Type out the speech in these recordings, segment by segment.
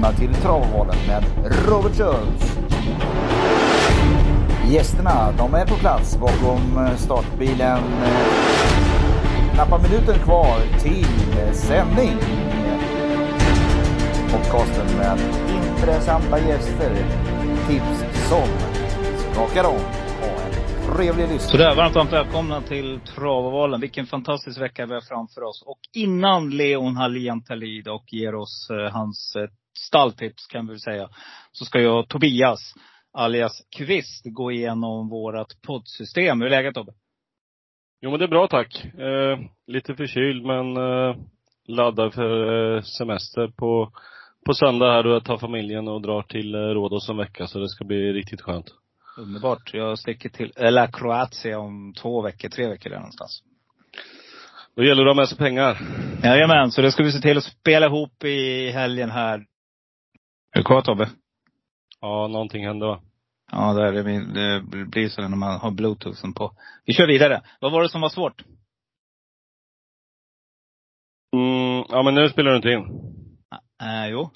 välkomna till Travvalen med Robert Schultz. Gästerna, de är på plats bakom eh, startbilen. Knappa minuter kvar till eh, sändning. Podcasten med intressanta gäster. Tips som skakar om. Ha en trevlig lyssning. Sådär, varmt, varmt välkomna till Travovalen. Vilken fantastisk vecka vi har framför oss. Och innan Leon Hallian tar lid och ger oss eh, hans eh, stalltips kan vi säga. Så ska jag, Tobias, alias Kvist, gå igenom vårt poddsystem. Hur är läget Tobbe? Jo men det är bra tack. Eh, lite förkyld men eh, laddad för eh, semester på, på söndag här då jag tar familjen och drar till eh, Rhodos en vecka så det ska bli riktigt skönt. Underbart. Jag sticker till, eller Kroatien om två veckor, tre veckor där någonstans. Då gäller det att ha med sig pengar. Jajamän, så det ska vi se till att spela ihop i helgen här. Är du kvar Tobbe? Ja, någonting hände va? Ja, det, är det, blir så när man har bluetoothen på. Vi kör vidare. Vad var det som var svårt? Mm, ja men nu spelar du inte in. Äh, jo.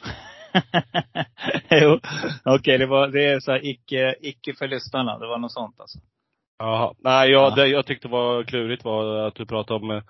jo. Okej, okay, det var, det är så här icke, icke för lyssnarna. Det var något sånt alltså. Jaha. Nej, jag, Ja. det jag tyckte var klurigt var att du pratade om eh,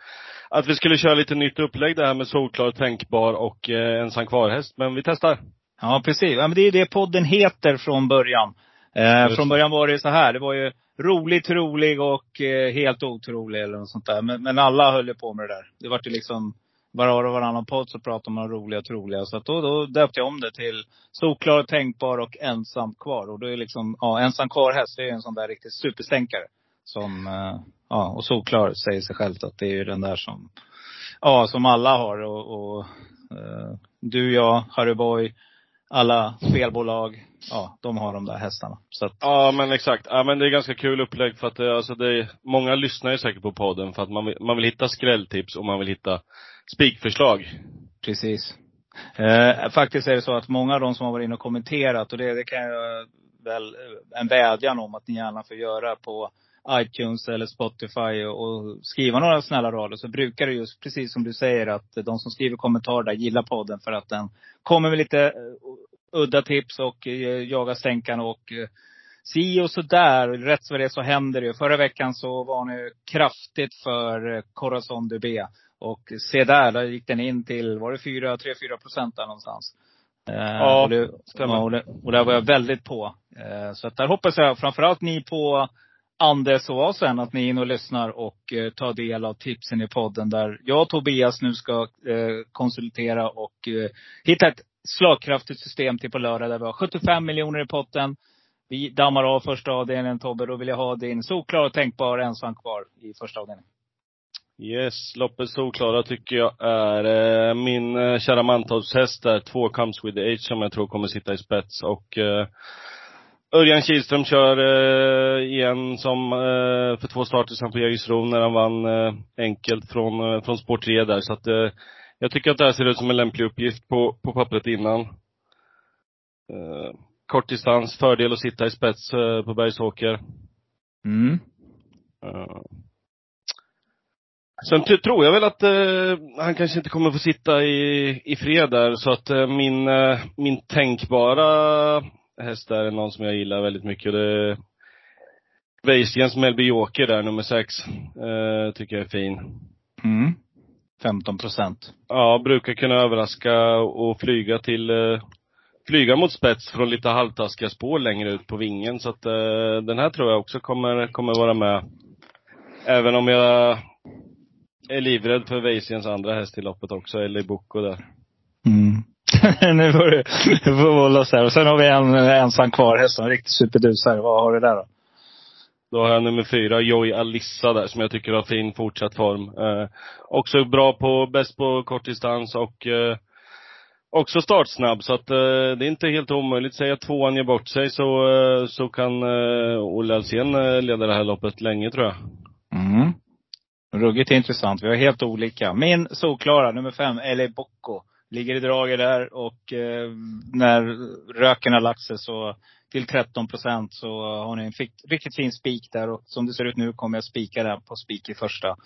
att vi skulle köra lite nytt upplägg det här med solklar, tänkbar och eh, ensam kvarhäst. Men vi testar. Ja, precis. Ja, men det är det podden heter från början. Eh, från början var det så här. Det var ju rolig, trolig och eh, helt otrolig eller något sånt där. Men, men alla höll ju på med det där. Det var ju liksom var och varannan podd så pratade man om roliga och troliga. Så att då, då döpte jag om det till solklar, tänkbar och ensam kvar. Och då är liksom, ja, ensam kvar häst, det är en sån där riktig superstänkare. Som, eh, ja, och solklar säger sig självt att det är ju den där som, ja, som alla har. Och, och eh, du, jag, Harry Boy, alla spelbolag, ja, de har de där hästarna. Så att, Ja men exakt. Ja men det är ganska kul upplägg för att det, alltså det är, många lyssnar ju säkert på podden för att man vill, man vill hitta skrälltips och man vill hitta spikförslag. Precis. Eh, faktiskt är det så att många av de som har varit inne och kommenterat, och det, det kan jag väl, eh, en vädjan om att ni gärna får göra på iTunes eller Spotify och, och skriva några snälla rader. Så brukar det just, precis som du säger, att de som skriver kommentarer där gillar podden för att den kommer med lite eh, udda tips och eh, jagar stänkarna och eh, si och sådär. Rätt vad det så händer det ju. Förra veckan så var ni kraftigt för eh, Corazon DB. Och se där, där gick den in till, var det 4, 3-4 procent där någonstans. Eh, Ja, och, det, och, det, och där var jag väldigt på. Eh, så att där hoppas jag, framförallt ni på Andes Oasen, att ni är inne och lyssnar och eh, tar del av tipsen i podden. Där jag och Tobias nu ska eh, konsultera och eh, hitta ett slagkraftigt system till på lördag där vi har 75 miljoner i potten. Vi dammar av första avdelningen Tobbe. Då vill jag ha din solklara tänkbar ensam kvar i första avdelningen. Yes, loppet solklara tycker jag är eh, min eh, kära Mantorpshäst där, två Comes with Age som jag tror kommer sitta i spets och eh, Örjan Kihlström kör eh, igen som eh, för två starter sedan på Jägersro när han vann eh, enkelt från, eh, från spår 3 där. Så att eh, jag tycker att det här ser ut som en lämplig uppgift på, på pappret innan. Eh, kort distans, fördel att sitta i spets eh, på Bergsåker. Mm. Eh, Sen tror jag väl att eh, han kanske inte kommer få sitta i, i fred där, så att eh, min, eh, min tänkbara häst där är någon som jag gillar väldigt mycket. Det är Weisgens Melby Joker där, nummer sex. Eh, tycker jag är fin. Mm. 15 procent. Ja, brukar kunna överraska och flyga till, eh, flyga mot spets från lite halvtaskiga spår längre ut på vingen. Så att eh, den här tror jag också kommer, kommer vara med. Även om jag är livrädd för Weisigens andra häst i loppet också, eller Boko där. Mm. nu får du, du får hålla oss här. Och sen har vi en ensam kvar häst, en riktig superdusare. Vad har du där då? Då har jag nummer fyra, Joy Alissa där, som jag tycker har fin fortsatt form. Eh, också bra på, bäst på kortdistans och eh, också startsnabb. Så att eh, det är inte helt omöjligt. Säg att tvåan ger bort sig så, eh, så kan eh, Olle Alsén eh, leda det här loppet länge tror jag. Mm. Ruggigt intressant. Vi har helt olika. Min solklara, nummer fem, LA Bocco. Ligger i draget där och eh, när röken har lagt sig så till 13 procent så har ni en fikt, riktigt fin spik där. Och som det ser ut nu kommer jag spika den på spik i första.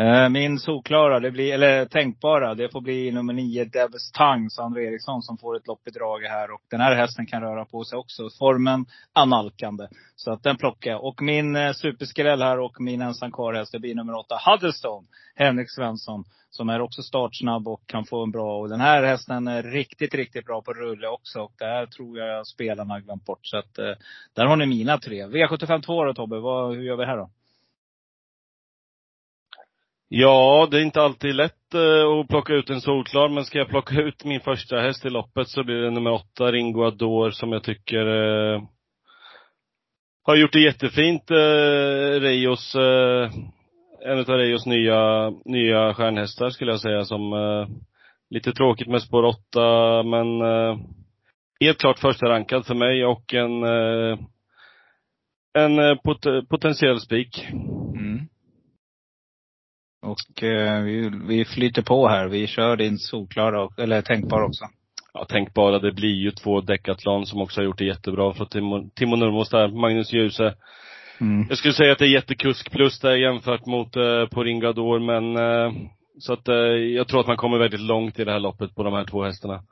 Eh, min solklara, det blir, eller tänkbara, det får bli nummer nio, Devils Tang, Sandro Eriksson, som får ett lopp i draget här. Och den här hästen kan röra på sig också. Formen analkande. Så att den plockar jag. Och min eh, superskräll här och min ensam kvar det blir nummer åtta, Huddlestone, Henrik Svensson. Som är också startsnabb och kan få en bra. Och den här hästen är riktigt, riktigt bra på rulle också. Och det här tror jag spelarna har glömt bort. Så att eh, där har ni mina tre. V75 2 då Tobbe, vad, hur gör vi här då? Ja, det är inte alltid lätt eh, att plocka ut en solklar, men ska jag plocka ut min första häst i loppet så blir det nummer åtta, Ringo Ador, som jag tycker eh, har gjort det jättefint. Eh, Reios, eh, en av Reios nya, nya stjärnhästar skulle jag säga, som eh, lite tråkigt med spår åtta, men eh, helt klart första rankad för mig och en, eh, en eh, pot potentiell spik. Och eh, vi, vi flyter på här. Vi kör din solklara, eller tänkbar också. Ja, tänkbara. Det blir ju två Decathlon som också har gjort det jättebra för Timo, Timo Nurmos där, Magnus Djuse. Mm. Jag skulle säga att det är jättekusk plus där jämfört mot eh, på Ringador, men eh, så att eh, jag tror att man kommer väldigt långt i det här loppet på de här två hästarna.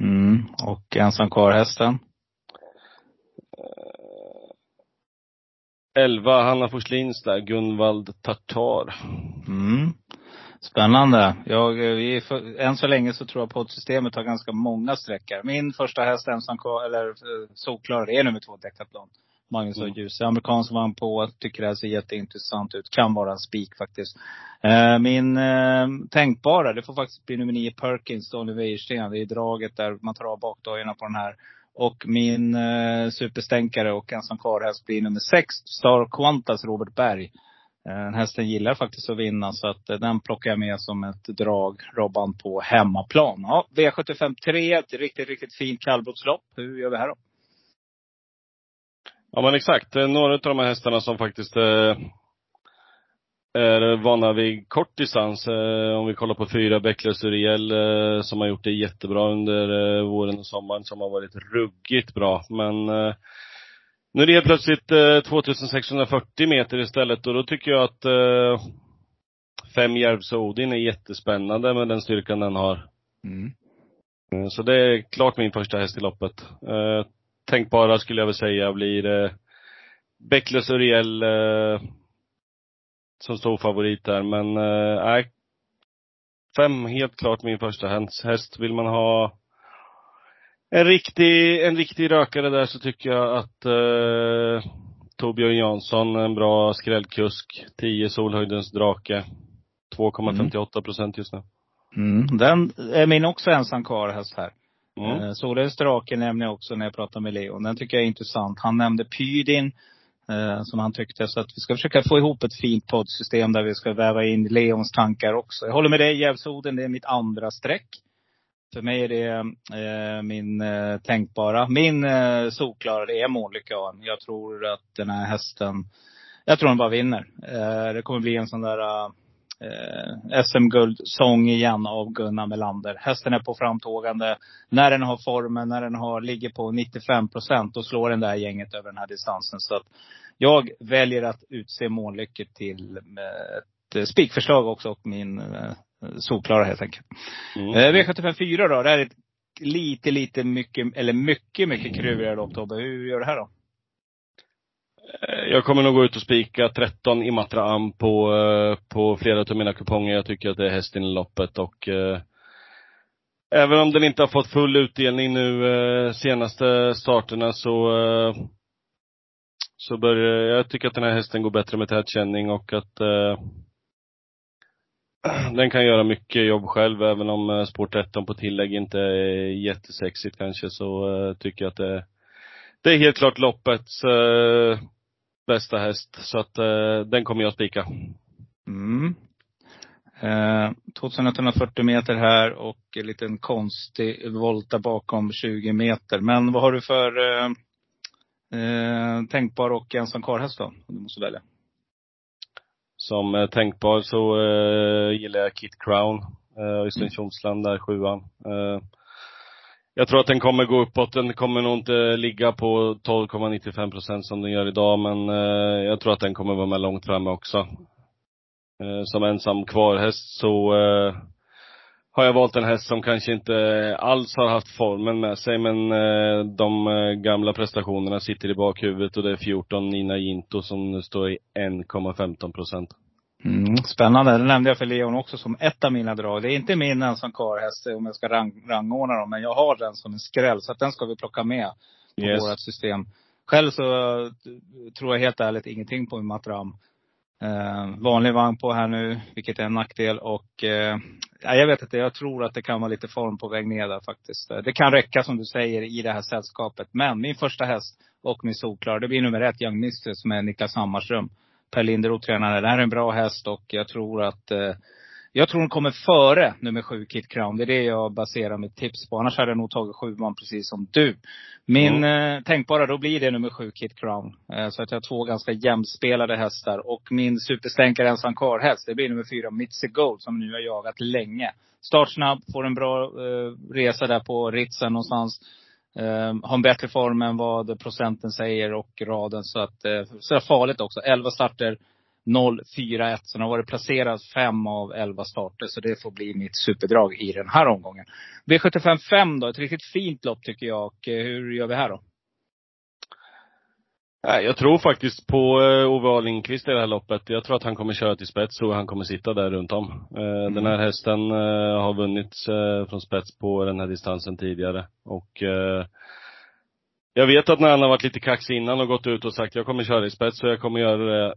Mm. Och ensam kvar-hästen? 11, Hanna Forslins där, Gunvald Tartar. Mm. Spännande. Jag, vi, för, än så länge så tror jag poddsystemet har ganska många sträckor. Min första häst ensam eller eh, solklar, är nummer två Decathlon. Magnus mm. Ljus. Amerikansk vann på, tycker det här ser jätteintressant ut. Kan vara en spik faktiskt. Eh, min eh, tänkbara, det får faktiskt bli nummer nio Perkins, Donny Wäjersten. Det är draget där man tar av bakdojorna på den här. Och min eh, superstänkare och ensam kvar-häst blir nummer sex, Star Quantas, Robert Berg. Eh, den hästen gillar faktiskt att vinna så att eh, den plockar jag med som ett drag, Robban, på hemmaplan. Ja, V75 3, ett riktigt, riktigt fint kallblodslopp. Hur gör vi här då? Ja men exakt. Några av de här hästarna som faktiskt eh, är vana vid kort distans. Eh, om vi kollar på fyra Bäcklös Uriel eh, som har gjort det jättebra under eh, våren och sommaren, som har varit ruggigt bra. Men nu är det helt plötsligt 2640 meter istället och då tycker jag att fem Järvsö Odin är jättespännande med den styrkan den har. Mm. Så det är klart min första häst i loppet. Tänkbara skulle jag väl säga blir Bäcklös Uriel som stor favorit där. Men eh, nej. Äh, fem, helt klart min första häst. Vill man ha en riktig, en riktig rökare där så tycker jag att eh, Torbjörn Jansson, en bra skrällkusk. 10 Solhöjdens drake. 2,58 procent just nu. Mm, den är min också ensam kvar häst här. Mm. Eh, Solhöjdens drake nämner jag också när jag pratar med Leon. Den tycker jag är intressant. Han nämnde Pydin eh, som han tyckte. Så att vi ska försöka få ihop ett fint poddsystem där vi ska väva in Leons tankar också. Jag håller med dig, Jävsoden, det är mitt andra streck. För mig är det eh, min eh, tänkbara. Min eh, solklara, det är Månlyckan. Jag tror att den här hästen, jag tror den bara vinner. Eh, det kommer bli en sån där eh, SM-guldsång igen av Gunnar Melander. Hästen är på framtågande. När den har formen, när den har, ligger på 95 procent, då slår den det här gänget över den här distansen. Så att jag väljer att utse Månlycke till eh, ett spikförslag också och min eh, solklara helt enkelt. Mm. Eh, V75 4 då. Det här är ett lite, lite mycket, eller mycket, mycket krurigare lopp Tobbe. Hur gör du här då? Jag kommer nog gå ut och spika 13 Imatra Am på, på flera av mina kuponger. Jag tycker att det är hästen i loppet och eh, även om den inte har fått full utdelning nu eh, senaste starterna så eh, så börjar, eh, jag tycker att den här hästen går bättre med tätkänning och att eh, den kan göra mycket jobb själv, även om eh, spår 13 på tillägg inte är jättesexigt kanske, så eh, tycker jag att det, det är helt klart loppets eh, bästa häst. Så att eh, den kommer jag spika. Mm. Eh, 2140 meter här och en liten konstig volta bakom 20 meter. Men vad har du för eh, eh, eh, tänkbar och ensam karlhäst då? Du måste välja. Som eh, tänkbar så eh, gillar jag Kit Crown. Eh, Östen Tjomsland där, sjuan. Eh, jag tror att den kommer gå uppåt. Den kommer nog inte ligga på 12,95 procent som den gör idag, men eh, jag tror att den kommer vara med långt framme också. eh, som ensam kvarhäst så eh, har jag valt en häst som kanske inte alls har haft formen med sig men eh, de eh, gamla prestationerna sitter i bakhuvudet och det är 14 Nina Ginto som står i 1,15 procent. Mm, spännande. Det nämnde jag för Leon också som ett av mina drag. Det är inte min ensam karlhäst om jag ska rang, rangordna dem. Men jag har den som en skräll. Så att den ska vi plocka med på yes. vårt system. Själv så tror jag helt ärligt ingenting på Matram. Eh, vanlig vagn på här nu, vilket är en nackdel. Och eh, jag vet inte, jag tror att det kan vara lite form på väg ner där faktiskt. Eh, det kan räcka som du säger i det här sällskapet. Men min första häst och min solklar, det blir nummer ett, Young Mistress är Niklas Hammarström. Per Linderoth tränare. Det här är en bra häst och jag tror att eh, jag tror den kommer före nummer sju, Kit Crown. Det är det jag baserar mitt tips på. Annars hade jag nog tagit sjuan precis som du. Min mm. eh, tänkbara, då blir det nummer sju, Kit Crown. Eh, så att jag har två ganska jämspelade hästar. Och min superstänkare ensam häst det blir nummer fyra, Mitzi Gold, som nu har jagat länge. Startsnabb, får en bra eh, resa där på Ritsen någonstans. Eh, har en bättre form än vad procenten säger och raden. Så att, eh, så är farligt också. 11 starter, 0-4-1. Så den har varit placerad 5 av 11 starter. Så det får bli mitt superdrag i den här omgången. V75 5 då. Ett riktigt fint lopp tycker jag. Och eh, hur gör vi här då? Jag tror faktiskt på eh, Ove A Lindqvist i det här loppet. Jag tror att han kommer köra till spets och han kommer sitta där runt om. Eh, mm. Den här hästen har vunnit från spets på den här distansen tidigare. Och jag vet att när han har varit lite kaxig innan och gått ut och sagt jag kommer köra i spets så jag kommer göra det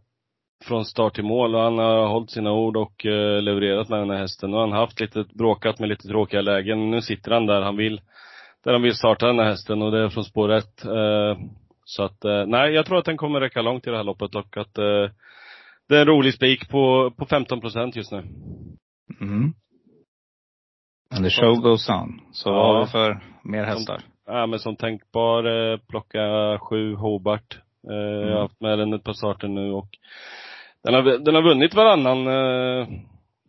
från start till mål och han har hållit sina ord och uh, levererat med den här hästen. Han har haft lite, bråkat med lite tråkiga lägen. Nu sitter han där han vill, där han vill starta den här hästen och det är från spår ett. Uh, så att, uh, nej jag tror att den kommer räcka långt i det här loppet och att det är en rolig spik på, på 15 procent just nu. Mm. And the show goes on. Så ja. vad har vi för mer hästar? Som, ja men som tänkbar, plocka sju Hobart. Mm. Jag har mm. haft med den ett par starter nu och den har, den har vunnit varannan. Eh,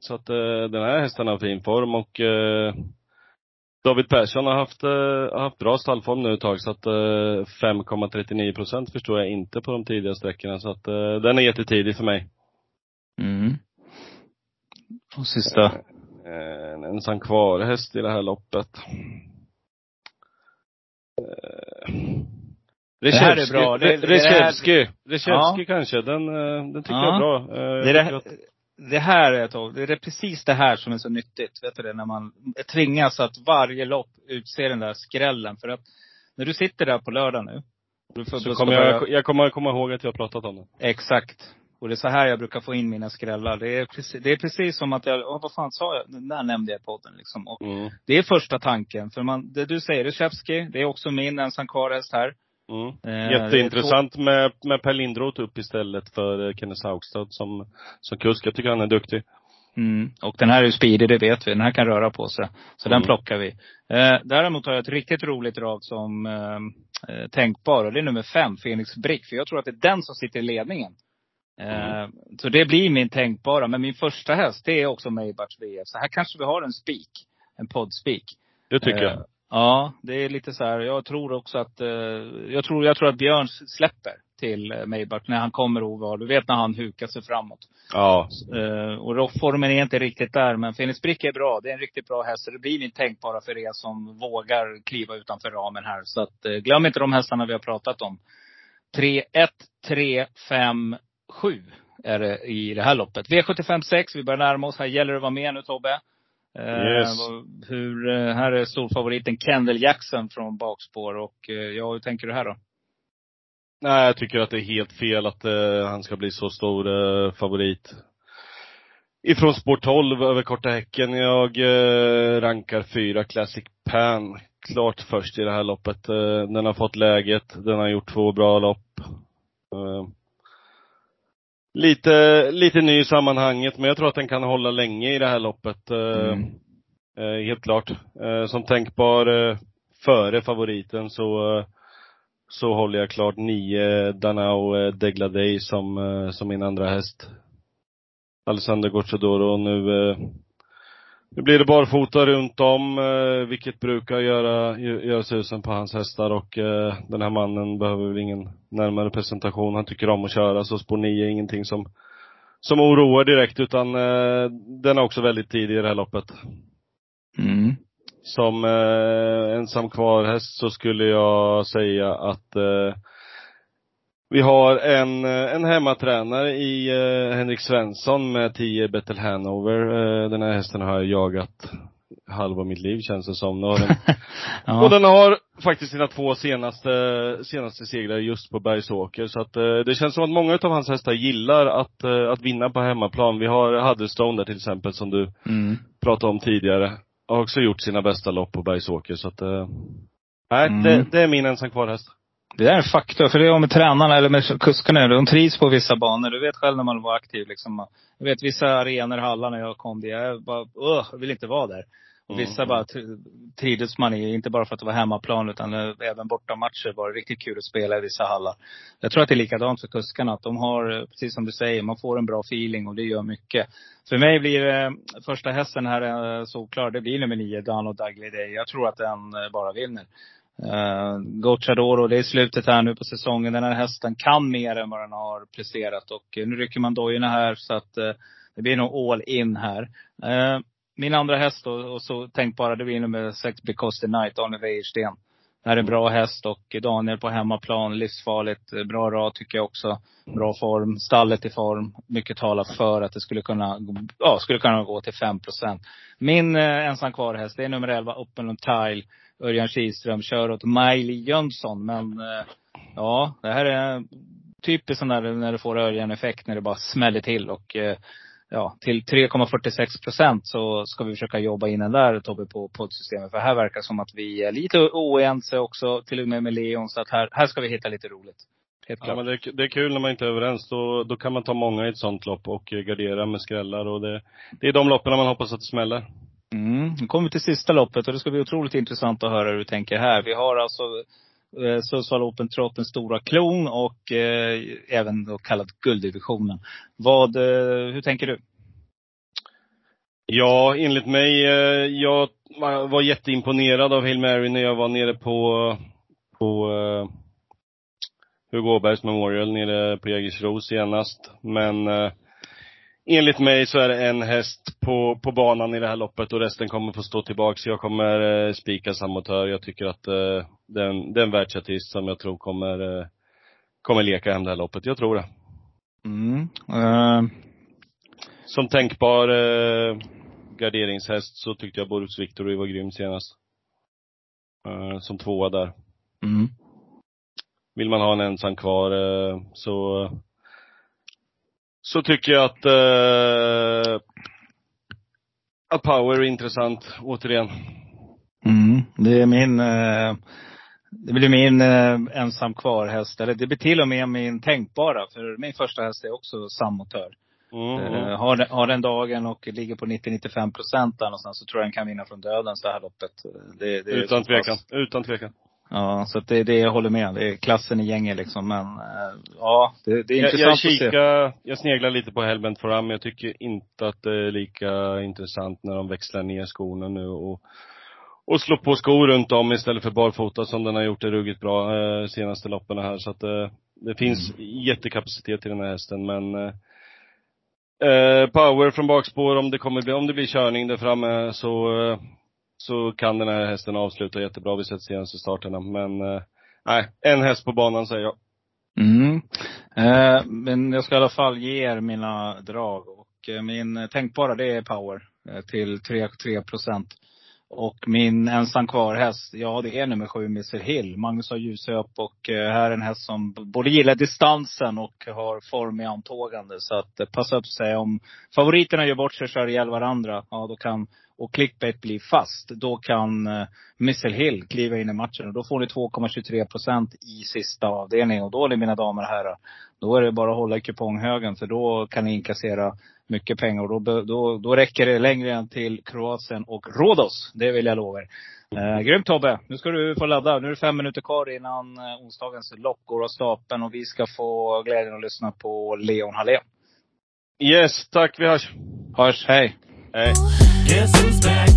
så att eh, den här hästen har fin form och eh, David Persson har haft, har haft bra stallform nu ett tag så att 5,39 procent förstår jag inte på de tidiga sträckorna så att den är jättetidig för mig. Mm. Och sista? En ensam kvar häst i det här loppet. Det här är bra. Reshevski. Reshevski kanske. Den, den tycker ja. jag är bra. Det, det, det här är det är precis det här som är så nyttigt. Vet du det? När man tvingas att varje lopp utse den där skrällen. För att när du sitter där på lördag nu. så kommer jag, jag kommer komma ihåg att vi har pratat om det. Exakt. Och det är så här jag brukar få in mina skrällar. Det är precis, det är precis som att jag, oh, vad fan sa jag? Den där nämnde jag i podden liksom. Och mm. Det är första tanken. För man, det du säger, Reshevski, det är också min ensam kvar här. Mm. Eh, Jätteintressant med, med Per Lindroth upp istället för eh, Kenneth Haugstad som, som kusk. Jag tycker han är duktig. Mm. Och den här är speedig, det vet vi. Den här kan röra på sig. Så mm. den plockar vi. Eh, däremot har jag ett riktigt roligt drag som eh, eh, tänkbar. Och det är nummer fem, Felix Brick. För jag tror att det är den som sitter i ledningen. Eh, mm. Så det blir min tänkbara. Men min första häst, det är också Maybarts VF. Så här kanske vi har en spik. En poddspik. Det tycker jag. Ja, det är lite så här. Jag tror också att, eh, jag tror, jag tror att Björn släpper till eh, Maybach när han kommer oval. Du vet när han hukar sig framåt. Ja. Eh, och formen är inte riktigt där. Men Phoenix Brick är bra. Det är en riktigt bra häst. Det blir min tänkbara för er som vågar kliva utanför ramen här. Så att, glöm inte de hästarna vi har pratat om. 3, 1, 3, 5, 7 är det i det här loppet. V75 6. Vi börjar närma oss. Här gäller det att vara med nu Tobbe. Yes. hur, eh, här är storfavoriten Kendall Jackson från bakspår. Och eh, ja, hur tänker du här då? Nej, jag tycker att det är helt fel att uh, han ska bli så stor uh, favorit. Ifrån spår 12 över korta häcken. Jag uh, rankar fyra Classic Pan klart först i det här loppet. den har fått läget, den har gjort två bra lopp lite, lite ny i sammanhanget, men jag tror att den kan hålla länge i det här loppet. Eh, mm. Eh, helt klart. Eh, som tänkbar före favoriten så, så håller jag klart nio Danao Degladej som, som min andra häst. Alexander Gocciadoro nu nu blir det barfota runt om, eh, vilket brukar göra, göra susen på hans hästar och eh, den här mannen behöver väl ingen närmare presentation. Han tycker om att köra, så spår 9 är ingenting som, som oroar direkt, utan eh, den är också väldigt tidig i det här loppet. Mm. Som ensam kvar-häst så skulle jag säga att vi har en, eh, en hemmatränare i eh, Henrik Svensson med 10 Battle Hanover. Eh, den här hästen har jag jagat halva mitt liv känns det som. Den, Ja. Och den har faktiskt sina två senaste, senaste segrar just på Bergsåker. Så att eh, det känns som att många av hans hästar gillar att, eh, att vinna på hemmaplan. Vi har Huddestone där till exempel som du Mm. pratade om tidigare. Har också gjort sina bästa lopp på Bergsåker så att, eh, nej Mm. det, det är min ensam kvar-häst. Det där är fakta. För det är med tränarna eller med kuskarna. De trivs på vissa banor. Du vet själv när man var aktiv liksom. Jag vet vissa arenor, hallar när jag kom dit. Jag bara, Åh, jag vill inte vara där. Och vissa Mm. bara tr- trivdes man i. Inte bara för att det var hemmaplan utan även bortamatcher var det riktigt kul att spela i vissa hallar. Jag tror att det är likadant för kuskarna. Att de har, precis som du säger, man får en bra feeling och det gör mycket. För mig blir eh, första hästen här eh, solklar. Det blir nummer nio, Dano Dugly Day. Jag tror att den eh, bara vinner. Uh, Gocciadoro, det är slutet här nu på säsongen. Den här hästen kan mer än vad den har presterat. Och nu rycker man dojorna här så att eh, det blir nog all in här. Eh, min andra häst då, och så tänk bara, det blir nummer sex, Because the Night, Daniel Wäjersten. Det här är en bra häst och Daniel på hemmaplan, livsfarligt. Bra rad tycker jag också. Bra form, stallet i form. Mycket talar för att det skulle kunna, ja, skulle kunna gå till 5% Min eh, ensam kvar häst, det är nummer 11, Open Tile. Örjan Kihlström kör åt Miley Jönsson. Men eh, ja, det här är typiskt sån där när du får Örjan-effekt när det bara smäller till. Och eh, ja, till 3,46 procent så ska vi försöka jobba in den där Tobbe på poddsystemet. För här verkar som att vi är lite oense också, till och med med Leon. Så att här, här ska vi hitta lite roligt. Helt Ja, klart. men det, är- det är kul när man inte är överens. Då, då kan man ta många i ett sånt lopp och gardera med skrällar och det, det är de loppen man hoppas att det smäller. Mm. Nu kommer vi till sista loppet och det ska bli otroligt intressant att höra hur du tänker här. Vi har alltså eh, Sundsvall Open Trot, den stora klon och eh, även då kallad gulddivisionen. Vad, eh, hur tänker du? Ja, enligt mig, eh, jag var jätteimponerad av Hail Mary när jag var nere på, på eh, Hugo Åbergs Memorial nere på Jägersro senast. Men eh, enligt mig så är det en häst på, på banan i det här loppet och resten kommer få stå tillbaka. Så jag kommer eh, spika Samotör. Jag tycker att eh, är en, världsartist som jag tror kommer, eh, kommer leka hem det här loppet. Jag tror det. Mm. Eh, Som tänkbar eh, garderingshäst så tyckte jag Boris Victory var grym senast. Eh, som tvåa där. mm. Vill man ha en ensam kvar eh, så så tycker jag att eh, att Power är intressant, återigen. Mm. Det är min, eh, det blir min eh, ensam kvar häst. Eller det blir till och med min tänkbara. För min första häst är också sammotör. Mm, Eh, har, den, har den dagen och ligger på 90-95 procent där någonstans så tror jag den kan vinna från döden så här loppet. Det, det är Utan tvekan, utan tvekan. Ja, så att det är det jag håller med. Det är klassen i gänget liksom. Men eh, ja, det, det är Jag, intressant jag att se. jag sneglar lite på Hellbent Foram, jag tycker inte att det är lika intressant när de växlar ner skorna nu och, och slår på skor runt om istället för barfota som den har gjort det ruggigt bra eh, senaste loppen här. Så att eh, det finns jättekapacitet i den här hästen men eh, eh, power från bakspår om det kommer bli, om det blir körning där framme så så kan den här hästen avsluta jättebra. Vi sett senaste starterna. Men eh, nej, en häst på banan säger jag. Mm. Eh, men jag ska i alla fall ge er mina drag. Och eh, min tänkbara det är power eh, till 3, 3 procent. Och min ensam kvar häst, ja det är nummer sju, Mr Hill. Magnus har Ljusöp och eh, här är en häst som både gillar distansen och har form i antågande. Så att eh, passa upp sig. Om favoriterna gör bort sig och kör ihjäl varandra, ja då kan, och clickbait blir fast, då kan eh, Missile Hill kliva in i matchen. Och då får ni 2,23 procent i sista avdelningen. Och då mina damer och herrar, då är det bara att hålla i kuponghögen. För då kan ni inkassera mycket pengar. Och då, då, då räcker det längre än till Kroatien och Rhodos. Det vill jag lova er. Eh, grymt Tobbe! Nu ska du få ladda. Nu är det fem minuter kvar innan eh, onsdagens lopp går av stapeln. Och vi ska få glädjen att lyssna på Leon Hallén. Yes, tack. Vi hörs. Hörs, hej! Hej. Guess who's back?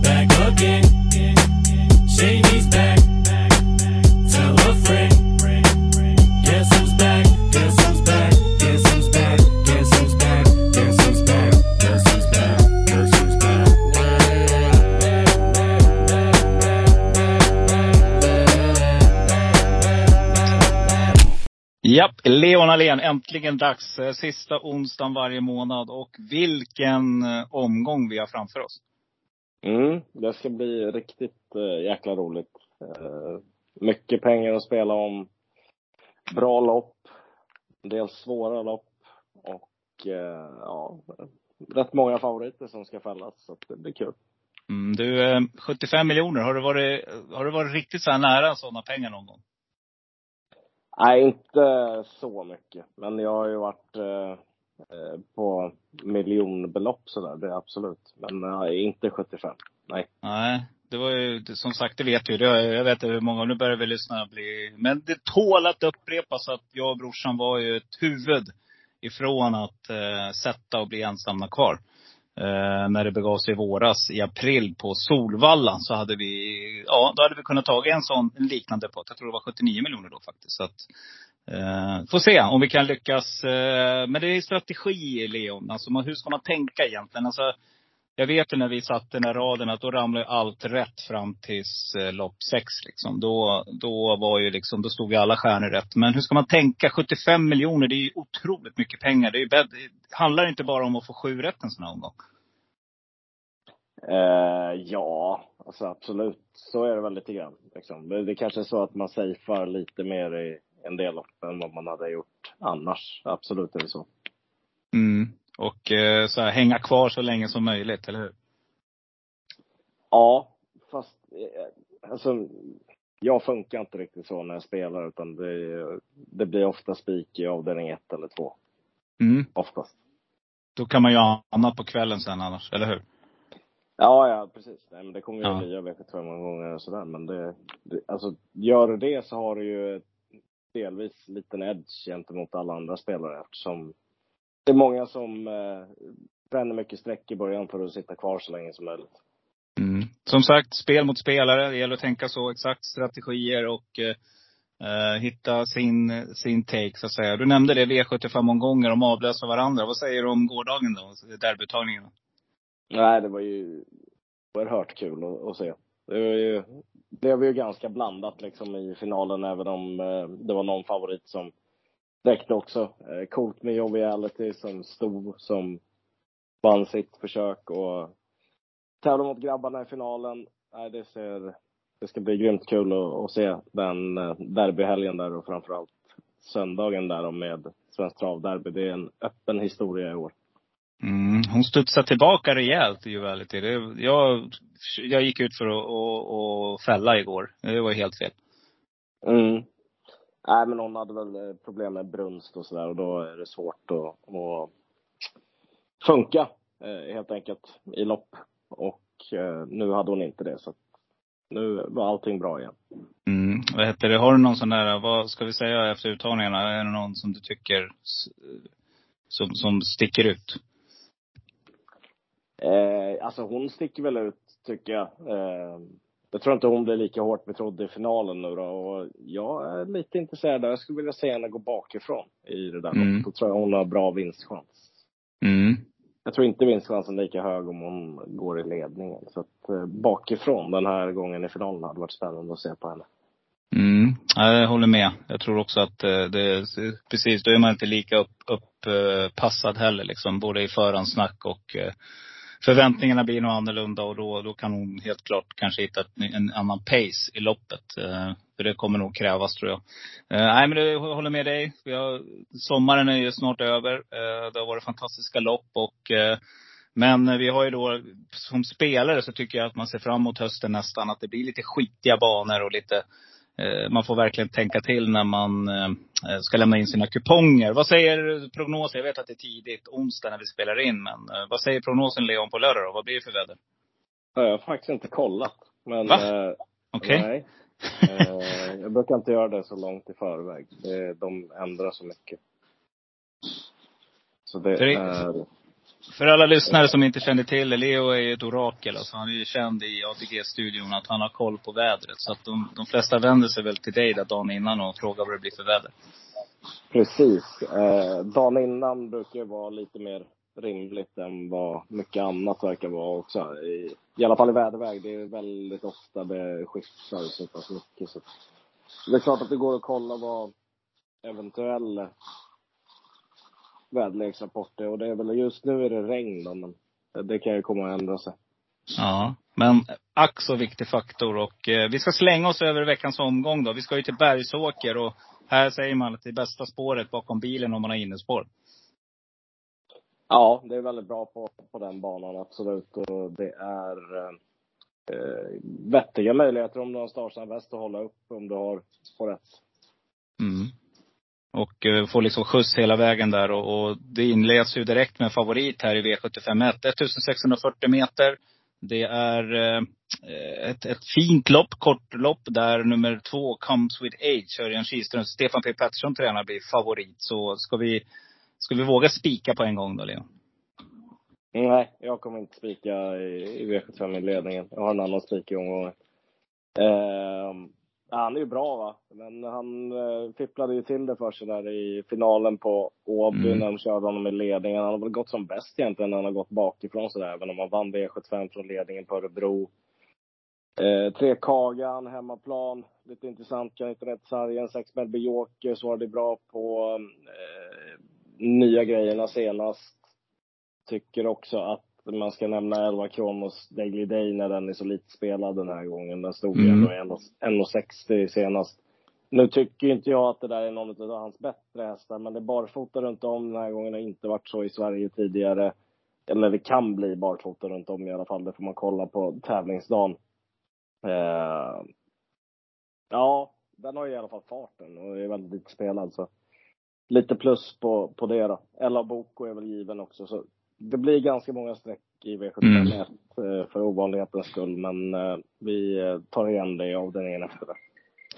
Back again. Shady's back. Japp, Leon Alén, äntligen dags. Eh, Sista onsdagen varje månad. Och vilken eh, omgång vi har framför oss. Mm, det ska bli riktigt eh, jäkla roligt. Eh, mycket pengar att spela om. Bra lopp. En del svåra lopp. Och eh, ja, rätt många favoriter som ska fällas. Så det blir kul. Mm, du, eh, 75 miljoner. Har du varit, har du varit riktigt så här nära sådana pengar någon gång? Nej, inte så mycket. Men jag har ju varit eh, eh på miljonbelopp sådär, det är absolut. Men eh, inte 75. Nej. Nej, det var ju, som sagt, det vet du. Jag vet inte hur många, nu börjar vi lyssna bli, men det tål att upprepas att jag och brorsan var ju ett huvud ifrån att eh, sätta och bli ensamma kvar. Eh, när det begav sig i våras i april på Solvalla så hade vi, ja då hade vi kunnat ta en sån, en liknande pott. Jag tror det var 79 miljoner då faktiskt. Så att, eh, får se om vi kan lyckas. Eh, men det är strategi Leon. Alltså man, hur ska man tänka egentligen? Alltså, jag vet ju när vi satte den här raden att då ramlade allt rätt fram tills eh, lopp sex liksom. Då, då var ju liksom, då stod ju alla stjärnor rätt. Men hur ska man tänka? 75 miljoner, det är ju otroligt mycket pengar. Det är ju bädd, det handlar inte bara om att få sju rätt en sån här omgång. Eh, ja, alltså absolut. Så är det väl lite grann. Liksom. Det, det kanske är så att man safear lite mer i en del lopp än vad man hade gjort annars. Absolut är det så. Mm. Och eh, så här, hänga kvar så länge som möjligt, eller hur? Ja, fast eh, alltså jag funkar inte riktigt så när jag spelar utan det, det blir ofta spik i avdelning ett eller två. Mm. Oftast. Då kan man ju ha annat på kvällen sen annars, eller hur? Ja, ja precis. Nej, men det kommer ju Ja. hur många gånger och sådär men det, det, alltså gör du det så har du ju delvis liten edge gentemot alla andra spelare eftersom det är många som eh, bränner mycket streck i början för att sitta kvar så länge som möjligt. Mm. Som sagt, spel mot spelare. Det gäller att tänka så exakt strategier och eh, eh, hitta sin, sin take så att säga. Du nämnde det V75-omgångar, de avlöser varandra. Vad säger du om gårdagen då? Derbyuttagningen? Nej, det var ju oerhört kul att, att se. Det var ju, det var ju ganska blandat liksom i finalen, även om eh, det var någon favorit som räckte också. Eh, coolt med Joviality som stod, som vann sitt försök och tävlade mot grabbarna i finalen. Nej, det ser, det ska bli grymt kul att, att se den eh, derbyhelgen där och framförallt söndagen där och med Svenskt Travderby. Det är en öppen historia i år. Mm. Hon studsade tillbaka rejält i Juvality. Jag, jag gick ut för att, att, att fälla igår. Det var helt fel. Mm. Nej, men hon hade väl eh, problem med brunst och sådär och då är det svårt att, att funka eh, helt enkelt i lopp. Och eh, nu hade hon inte det så nu var allting bra igen. Mm. Vad heter det? Har du någon sån där, vad ska vi säga efter uttagningarna? Är det någon som du tycker som, som sticker ut? Eh, alltså hon sticker väl ut tycker jag. Eh, jag tror inte hon blir lika hårt betrodd i finalen nu då och jag är lite intresserad. Jag skulle vilja se henne gå bakifrån i det där Mm. Då tror jag hon har bra vinstchans. Mm. Jag tror inte vinstchansen är lika hög om hon går i ledningen. Så att eh, bakifrån den här gången i finalen hade varit spännande att se på henne. Mm, ja, jag håller med. Jag tror också att eh, det, precis, då är man inte lika upppassad upp, passad heller liksom. Både i förhandsnack och eh, förväntningarna blir nog annorlunda och då, då kan hon helt klart kanske hitta ett, en annan pace i loppet. Eh, För det kommer nog krävas tror jag. Eh, Nej men jag håller med dig. Vi har, sommaren är ju snart över. Eh, Det har varit fantastiska lopp och eh, men vi har ju då, som spelare så tycker jag att man ser fram emot hösten nästan. Att det blir lite skitiga banor och lite man får verkligen tänka till när man eh, ska lämna in sina kuponger. Vad säger prognosen? Jag vet att det är tidigt, onsdag när vi spelar in. Men eh, vad säger prognosen Leon på lördag då? Vad blir det för väder? Jag har faktiskt inte kollat. Men, Va? eh, Okej. nej. Eh, jag brukar inte göra det så långt i förväg. Det, de ändrar så mycket. Så det- är... För alla lyssnare som inte känner till det, Leo är ju ett orakel. Alltså han är ju känd i ATG-studion att han har koll på vädret. Så att de, de flesta vänder sig väl till dig där dagen innan och frågar vad det blir för väder. Precis. Eh, dagen innan brukar ju vara lite mer rimligt än vad mycket annat verkar vara också. I, i alla fall i väderväg. Det är väldigt ofta det skiftar så pass mycket. Så det är klart att det går att kolla vad, eventuell väderleksrapport är. Och det är väl just nu är det regn då, men det kan ju komma att ändra sig. Ja, men ack så viktig faktor. Och eh, vi ska slänga oss över veckans omgång då. Vi ska ju till Bergsåker och här säger man att det är bästa spåret bakom bilen om man har innespår. Ja, det är väldigt bra på, på den banan, absolut. Och det är eh, vettiga möjligheter om du har startsnabb väst att hålla upp om du har på rätt. Mm. Och eh, får liksom skjuts hela vägen där. Och, och det inleds ju direkt med en favorit här i V751. 1640 meter. Det är eh, ett, ett fint lopp, kort lopp där nummer två, Comes with Age, Örjan Kihlström, Stefan P Pettersson tränar, blir favorit. Så ska vi, ska vi våga spika på en gång då, Leon? Nej, jag kommer inte spika i, i V75 i ledningen. Jag har en annan spik i omgången. Eh, han är ju bra va, men han eh, fipplade ju till det för sig där i finalen på Åby Mm. när de körde honom i ledningen. Han har väl gått som bäst egentligen när han har gått bakifrån sådär, även om han vann V75 från ledningen på Örebro. Eh, tre Kagan, hemmaplan. Lite intressant, kan inte rätt sargen. Sex Melby Joker svarade bra på eh, nya grejerna senast. Tycker också att man ska nämna 11 Kronos Daily Day när den är så lite spelad den här gången. Den stod ju Mm. ändå 1,60 senast. Nu tycker inte jag att det där är någon av hans bättre hästar, men det är barfota runt om den här gången. Det har inte varit så i Sverige tidigare. Eller det kan bli barfota runt om i alla fall. Det får man kolla på tävlingsdagen. Eh, ja, den har ju i alla fall farten och är väldigt lite spelad. Så lite plus på, på det då. Ella Boko är väl given också. Så det blir ganska många streck i V751 eh, för ovanlighetens skull. Men eh, vi eh, tar igen det i avdelningen efter det.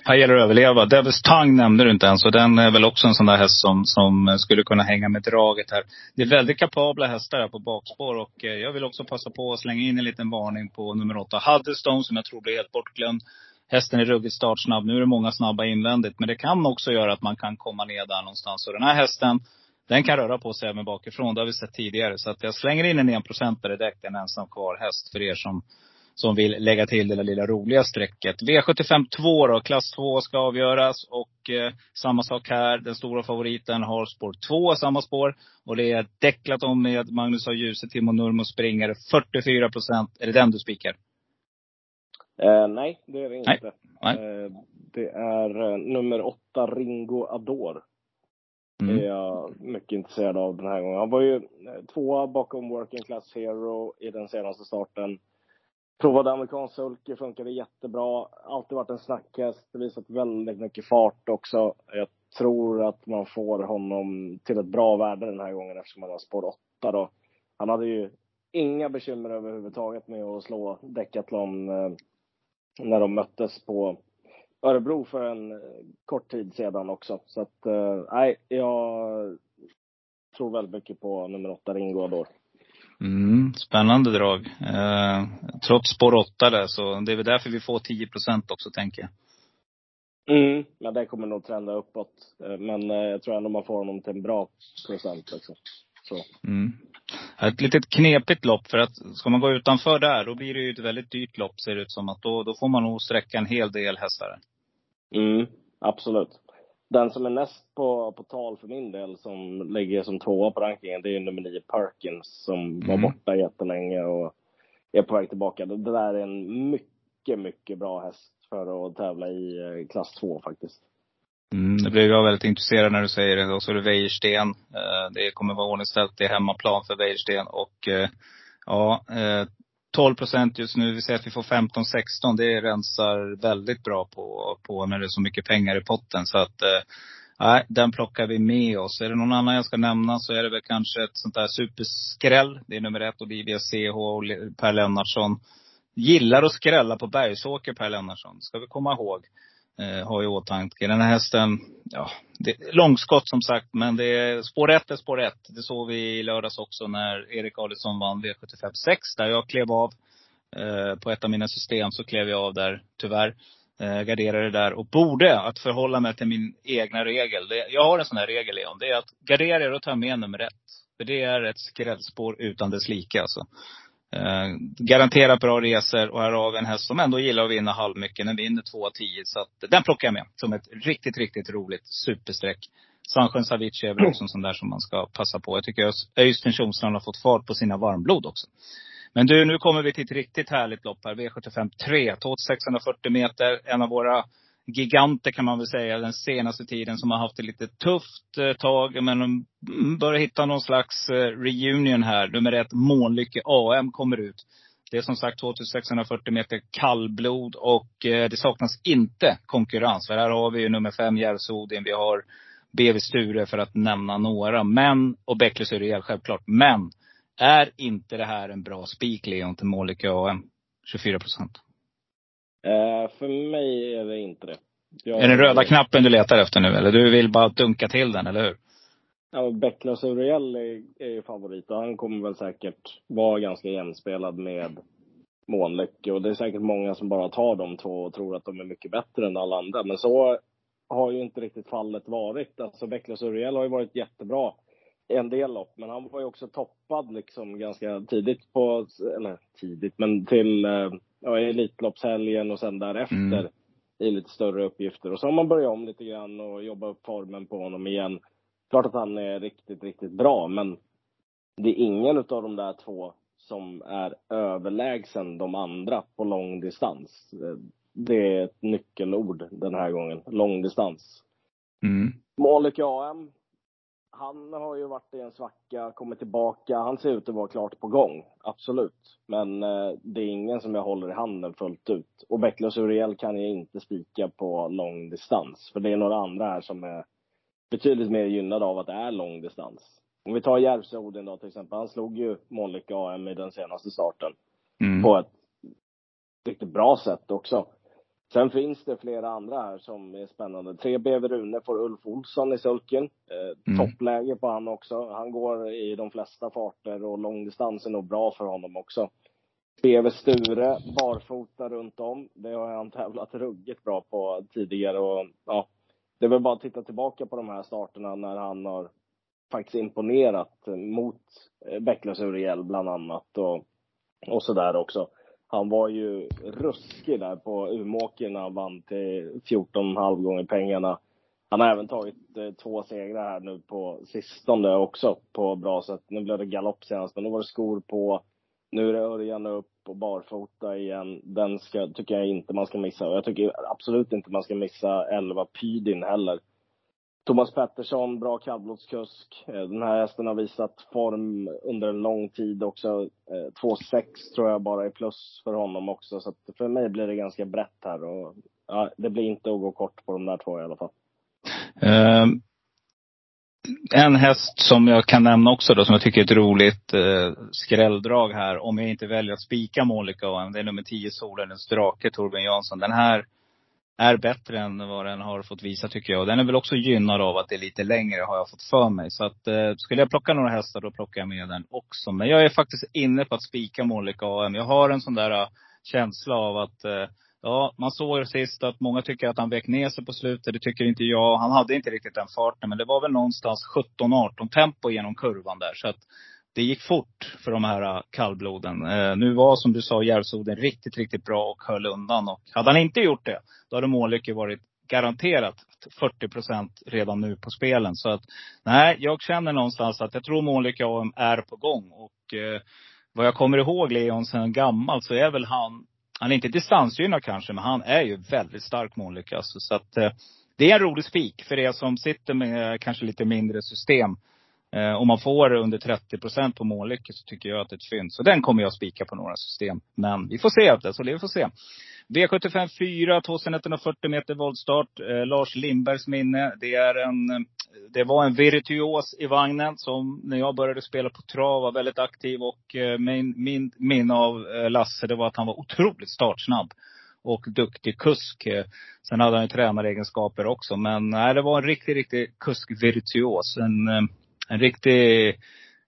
Här gäller det att överleva. Devils Tang nämnde du inte ens. Och den är väl också en sån där häst som, som skulle kunna hänga med draget här. Det är väldigt kapabla hästar här på bakspår. Och jag vill också passa på att slänga in en liten varning på nummer åtta, Huddestone, som jag tror blir helt bortglömd. Hästen är ruggigt startsnabb. Nu är det många snabba invändigt. Men det kan också göra att man kan komma ner där någonstans. Och den här hästen, den kan röra på sig även bakifrån. Det har vi sett tidigare. Så att jag slänger in en enprocentare direkt. En ensam kvar häst för er som som vill lägga till det där lilla roliga strecket. V75 2 då, klass 2 ska avgöras. Och eh, samma sak här. Den stora favoriten har spår 2, samma spår. Och det är däcklat om med Magnus A. Djuse, Timo Nurmo springare. 44 procent. Är det den du spikar? Eh, nej, det är det Nej. inte. Nej. Eh, det är eh, nummer åtta, Ringo Ador. Mm. är jag mycket intresserad av den här gången. Han var ju eh, tvåa bakom Working Class Hero i den senaste starten. Provade amerikansk sulky, funkade jättebra. Alltid varit en snackhäst, visat väldigt mycket fart också. Jag tror att man får honom till ett bra värde den här gången eftersom han har spår 8 då. Han hade ju inga bekymmer överhuvudtaget med att slå Decathlon eh, när de möttes på Örebro för en eh, kort tid sedan också. Så att, eh, nej, jag tror väldigt mycket på nummer åtta, Ringo Ador. Mm, spännande drag. Eh, trots spår 8 där, så det är väl därför vi får 10 procent också, tänker jag. Mm. Men det kommer nog trenda uppåt. Eh, Men eh, jag tror ändå man får honom till en bra procent också. Så. Mm. Ett litet knepigt lopp, för att ska man gå utanför där, då blir det ju ett väldigt dyrt lopp, ser det ut som. att Då, då får man nog sträcka en hel del hästar. Mm, absolut. Den som är näst på, på tal för min del, som ligger som tvåa på rankingen, det är nummer nio Perkins, som var Mm. borta jättelänge och är på väg tillbaka. Det där är en mycket, mycket bra häst för att tävla i eh, klass 2 faktiskt. Mm, det blev jag väldigt intresserad när du säger det. Och så är det Wäjersten. Eh, det kommer vara ordningställt i hemmaplan för Wäjersten. Och eh, ja, 12 procent just nu. Vi säger att vi får 15-16. Det rensar väldigt bra på, på när det är så mycket pengar i potten. Så att eh, nej, den plockar vi med oss. Är det någon annan jag ska nämna så är det väl kanske ett sånt där superskräll. Det är nummer ett, Olivia CH och Per Lennartsson. Gillar att skrälla på Bergsåker, Per Lennartsson. Ska vi komma ihåg eh, ha i åtanke. Den här hästen, ja, det är långskott som sagt, men det är spår ett är spår ett. Det såg vi i lördags också när Erik Adielsson vann V75 6, där jag klev av. Eh, på ett av mina system så klev jag av där, tyvärr. Eh, garderade där och borde att förhålla mig till min egna regel. Det, jag har en sån här regel Leon. Det är att garderar jag, då tar jag med nummer ett. För det är ett skrällspår utan dess like alltså. Eh, garanterat bra resor och här har vi en häst som ändå gillar att vinna halvmycket. Den vinner 2-10. Så att, den plockar jag med som ett riktigt, riktigt roligt superstreck. Sanchen Savici är väl också en sån där som man ska passa på. Jag tycker Öystein Tjomstrand har fått fart på sina varmblod också. Men du, nu kommer vi till ett riktigt härligt lopp här. V75 3, 2640 meter. En av våra giganter kan man väl säga den senaste tiden som har haft det lite tufft eh, tag. Men de börjar hitta någon slags eh, reunion här. Nummer ett, Månlycke AM kommer ut. Det är som sagt 2640 meter kallblod och eh, det saknas inte konkurrens. För här har vi ju nummer fem Järvsodin. Vi har BV Sture för att nämna några. Men, och Bäckles Uriel självklart. Men, är inte det här en bra spik Leon till Månlycke AM? 24 procent. Eh, för mig är det inte det. Jag, Är det den röda knappen du letar efter nu eller? Du vill bara dunka till den, eller hur? Ja, Bäcklös Uriel är, är ju favorit och han kommer väl säkert vara ganska jämspelad med Månlycke. Och det är säkert många som bara tar de två och tror att de är mycket bättre än alla andra. Men så har ju inte riktigt fallet varit. Alltså Bäcklös Uriel har ju varit jättebra i en del lopp. Men han var ju också toppad liksom ganska tidigt på, eller tidigt, men till eh, ja, Elitloppshelgen och sen därefter. Mm. i lite större uppgifter. Och så har man börjat om lite grann och jobba upp formen på honom igen. Klart att han är riktigt, riktigt bra, men det är ingen av de där två som är överlägsen de andra på lång distans. Det är ett nyckelord den här gången. Långdistans. Mm. Målik AM. Han har ju varit i en svacka, kommit tillbaka. Han ser ut att vara klart på gång. Absolut. Men eh, det är ingen som jag håller i handen fullt ut. Och Bäcklös Uriel kan jag inte spika på lång distans. För det är några andra här som är betydligt mer gynnade av att det är lång distans. Om vi tar Järvsö Odin då till exempel. Han slog ju Månlycke AM i den senaste starten. Mm. På ett riktigt bra sätt också. Sen finns det flera andra här som är spännande. Tre BV Rune får Ulf Olsson i sulken. Eh, Mm. Toppläge på han också. Han går i de flesta farter och långdistans är nog bra för honom också. BV Sture, barfota runt om. Det har han tävlat ruggigt bra på tidigare och ja, det är väl bara att titta tillbaka på de här starterna när han har faktiskt imponerat mot eh, Bäcklös Uriel bland annat och, och sådär också. Han var ju ruskig där på Umeåker när han vann till 14,5 gånger pengarna. Han har även tagit eh, två segrar här nu på sistone också på bra sätt. Nu blev det galopp senast, men då var det skor på. Nu är det Örjan upp och barfota igen. Den ska, tycker jag inte man ska missa. Och jag tycker absolut inte man ska missa 11 Pydin heller. Thomas Pettersson, bra kallblodskusk. Eh, den här hästen har visat form under en lång tid också. Eh, 2,6 tror jag bara är plus för honom också. Så att för mig blir det ganska brett här. Och, ja, det blir inte att gå kort på de där två i alla fall. Um, en häst som jag kan nämna också då, som jag tycker är ett roligt eh, skrälldrag här. Om jag inte väljer att spika Monica, AM. Det är nummer 10 Solens drake, Torbjörn Jansson. Den här är bättre än vad den har fått visa tycker jag. Och den är väl också gynnad av att det är lite längre har jag fått för mig. Så att eh, skulle jag plocka några hästar då plockar jag med den också. Men jag är faktiskt inne på att spika Målika AM. Jag har en sån där uh, känsla av att uh, Ja, man såg sist att många tycker att han vek ner sig på slutet. Det tycker inte jag. Han hade inte riktigt den farten. Men det var väl någonstans 17-18 tempo genom kurvan där. Så att det gick fort för de här äh, kallbloden. Eh, nu var som du sa Järvsoden riktigt, riktigt bra och höll undan. Och hade han inte gjort det, då hade Månlycke varit garanterat 40 procent redan nu på spelen. Så att nej, jag känner någonstans att jag tror Månlycke AM är på gång. Och eh, vad jag kommer ihåg Leon sen gammalt så är väl han han är inte distansgynnad kanske, men han är ju väldigt stark Månlycke. Alltså. Så att, eh, det är en rolig spik för er som sitter med eh, kanske lite mindre system. Eh, om man får under 30 procent på Månlycke så tycker jag att det är ett fynd. Så den kommer jag spika på några system. Men vi får se. Det, så det vi får se. V75 4, 2140 meter voltstart. Eh, Lars Lindbergs minne. Det, är en, det var en virtuos i vagnen som när jag började spela på trav var väldigt aktiv. Och eh, min, min minne av eh, Lasse det var att han var otroligt startsnabb. Och duktig kusk. Eh, sen hade han ju tränaregenskaper också. Men nej, det var en riktig, riktig kuskvirtuos. En, eh, en riktig,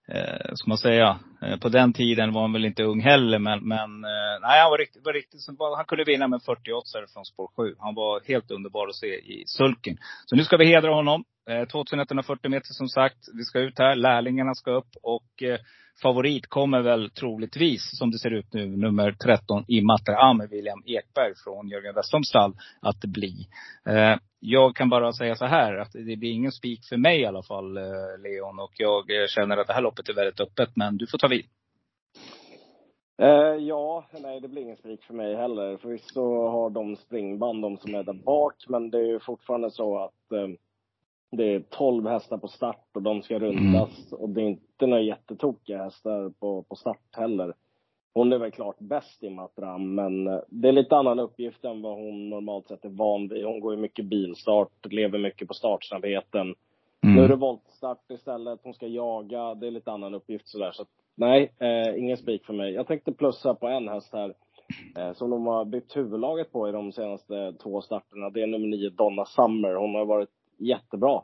eh, ska man säga, Eh, på den tiden var han väl inte ung heller. Men, men eh, nej, han var riktigt, var riktigt han kunde vinna med 40 oddsare från spår 7. Han var helt underbar att se i sulken. Så nu ska vi hedra honom. Eh, 2140 meter som sagt. Vi ska ut här. Lärlingarna ska upp. Och eh, favorit kommer väl troligtvis, som det ser ut nu, nummer 13 i Matra med William Ekberg från Jörgen Westholms stall att bli. Eh, jag kan bara säga så här att det blir ingen spik för mig i alla fall, eh, Leon. Och jag känner att det här loppet är väldigt öppet. Men du får ta vid. Eh, ja, nej det blir ingen spik för mig heller. Förvisso har de springband, de som är där bak, men det är ju fortfarande så att eh, det är 12 hästar på start och de ska rundas. Och det är inte några jättetokiga hästar på, på start heller. Hon är väl klart bäst i Matram, men eh, det är lite annan uppgift än vad hon normalt sett är van vid. Hon går ju mycket bilstart, lever mycket på startsnabbheten. Nu är det voltstart istället, hon ska jaga. Det är lite annan uppgift sådär. Så nej, eh, ingen spik för mig. Jag tänkte plussa på en häst här. Eh, som de har byggt huvudlaget på i de senaste två starterna. Det är nummer nio, Donna Summer. Hon har varit jättebra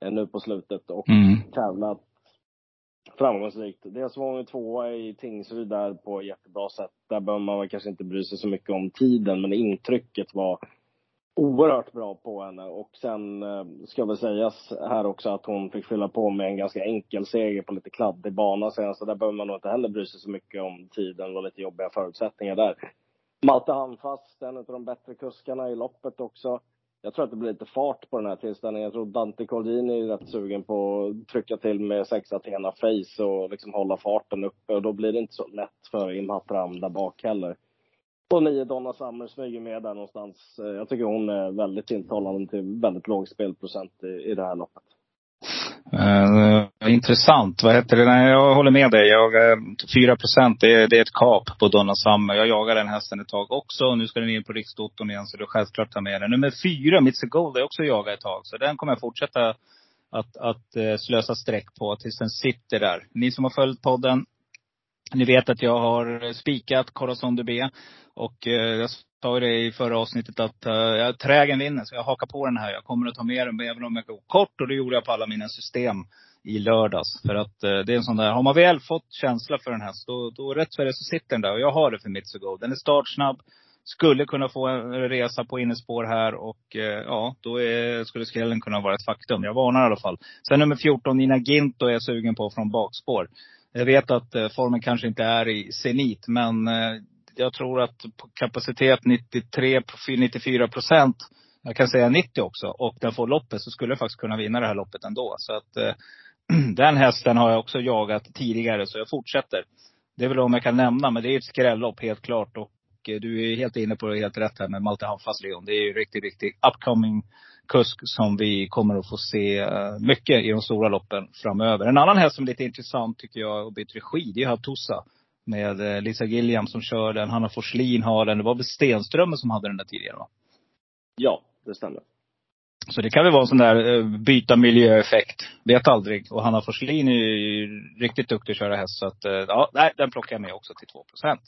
eh, nu på slutet och Mm. tävlat framgångsrikt. Dels var hon tvåa i Tingsryd där på jättebra sätt. Där behöver man kanske inte bry sig så mycket om tiden, men intrycket var oerhört bra på henne. Och sen eh, ska väl sägas här också att hon fick fylla på med en ganska enkel seger på lite kladdig bana senast. Så där behöver man nog inte heller bry sig så mycket om tiden och lite jobbiga förutsättningar där. Malte Handfast, en av de bättre kuskarna i loppet också. Jag tror att det blir lite fart på den här tillställningen. Jag tror Dante Cordini är rätt sugen på att trycka till med sex Athena Face och liksom hålla farten uppe. Och då blir det inte så lätt för Imhatram där bak heller. Och nio Donna Summer smyger med där någonstans. Eh, jag tycker hon är väldigt tilltalande till väldigt låg spelprocent i, i det här loppet. Uh, intressant. Vad heter det? Nej, jag håller med dig. Jag, 4 procent, det, är- det är ett kap på Donna Summer. Jag jagar den hästen ett tag också. Och nu ska den in på Riksdoton igen, så det är självklart ta med den. Nummer fyra, Mitsy Gold, har jag också jagat ett tag. Så den kommer jag fortsätta att, att slösa streck på tills den sitter där. Ni som har följt podden, ni vet att jag har spikat Corazon de och eh, jag sa ju det i förra avsnittet att uh, jag, trägen vinner. Så jag hakar på den här. Jag kommer att ta med den även om jag går kort. Och det gjorde jag på alla mina system i lördags. För att eh, det är en sån där, har man väl fått känsla för en häst, då, då rätt för det så sitter den där. Och jag har det för Mitsugo. Den är startsnabb. Skulle kunna få en resa på innespår här och ja, då är, skulle skrällen kunna vara ett faktum. Jag varnar i alla fall. Sen nummer 14, Nina Ginto, är jag sugen på från bakspår. Jag vet att formen kanske inte är i senit, men jag tror att kapacitet 93, 94 procent, jag kan säga 90 också, och den får loppet så skulle jag faktiskt kunna vinna det här loppet ändå. Så att eh, den hästen har jag också jagat tidigare, så jag fortsätter. Det är väl om jag kan nämna, men det är ett skrällopp helt klart. Och eh, du är helt inne på det helt rätt här med Malte Hanfas Leon. Det är ju riktigt, riktigt upcoming kusk som vi kommer att få se eh, mycket i de stora loppen framöver. En annan häst som är lite intressant tycker jag och bytt regi, det är Hattusa. Med eh, Lisa Gilliam som kör den. Hanna Forslin har den. Det var väl Stenströmer som hade den där tidigare va? Ja, det stämmer. Så det kan väl vara en sån där eh, byta miljöeffekt. Vet aldrig. Och Hanna Forslin är ju riktigt duktig att köra häst. Så att, eh, ja, nej, den plockar jag med också till 2%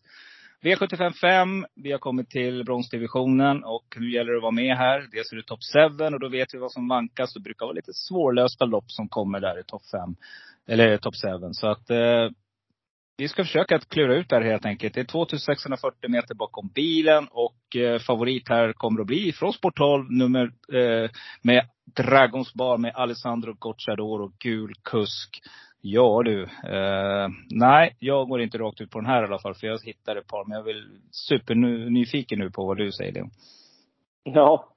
V75 5. Vi har kommit till bronsdivisionen och nu gäller det att vara med här. Dels är det top 7 och då vet vi vad som vankas. Det brukar vara lite svårlösta lopp som kommer där i top 5. Eller top 7. Så att eh, vi ska försöka att klura ut det här helt enkelt. Det är 2640 meter bakom bilen och eh, favorit här kommer att bli från sport 12, nummer eh, med Dragons Bar med Alessandro Gocciador och gul kusk. Ja du. Eh, nej, jag går inte rakt ut på den här i alla fall. För jag hittar ett par. Men jag är supernyfiken nu på vad du säger Leon. Ja.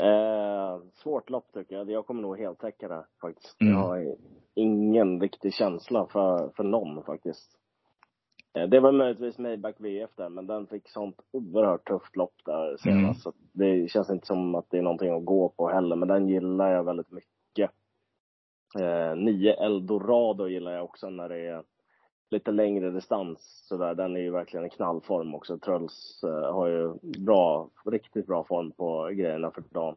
Eh, svårt lopp tycker jag. Jag kommer nog helt täcka det faktiskt. Mm. Jag har ingen riktig känsla för, för någon faktiskt. Eh, det var möjligtvis Maybach VF där, men den fick sånt oerhört tufft lopp där senast. Mm. Så det känns inte som att det är någonting att gå på heller, men den gillar jag väldigt mycket. Eh, nio Eldorado gillar jag också när det är lite längre distans sådär. Den är ju verkligen i knallform också. Truls eh, har ju bra, riktigt bra form på grejerna för dagen.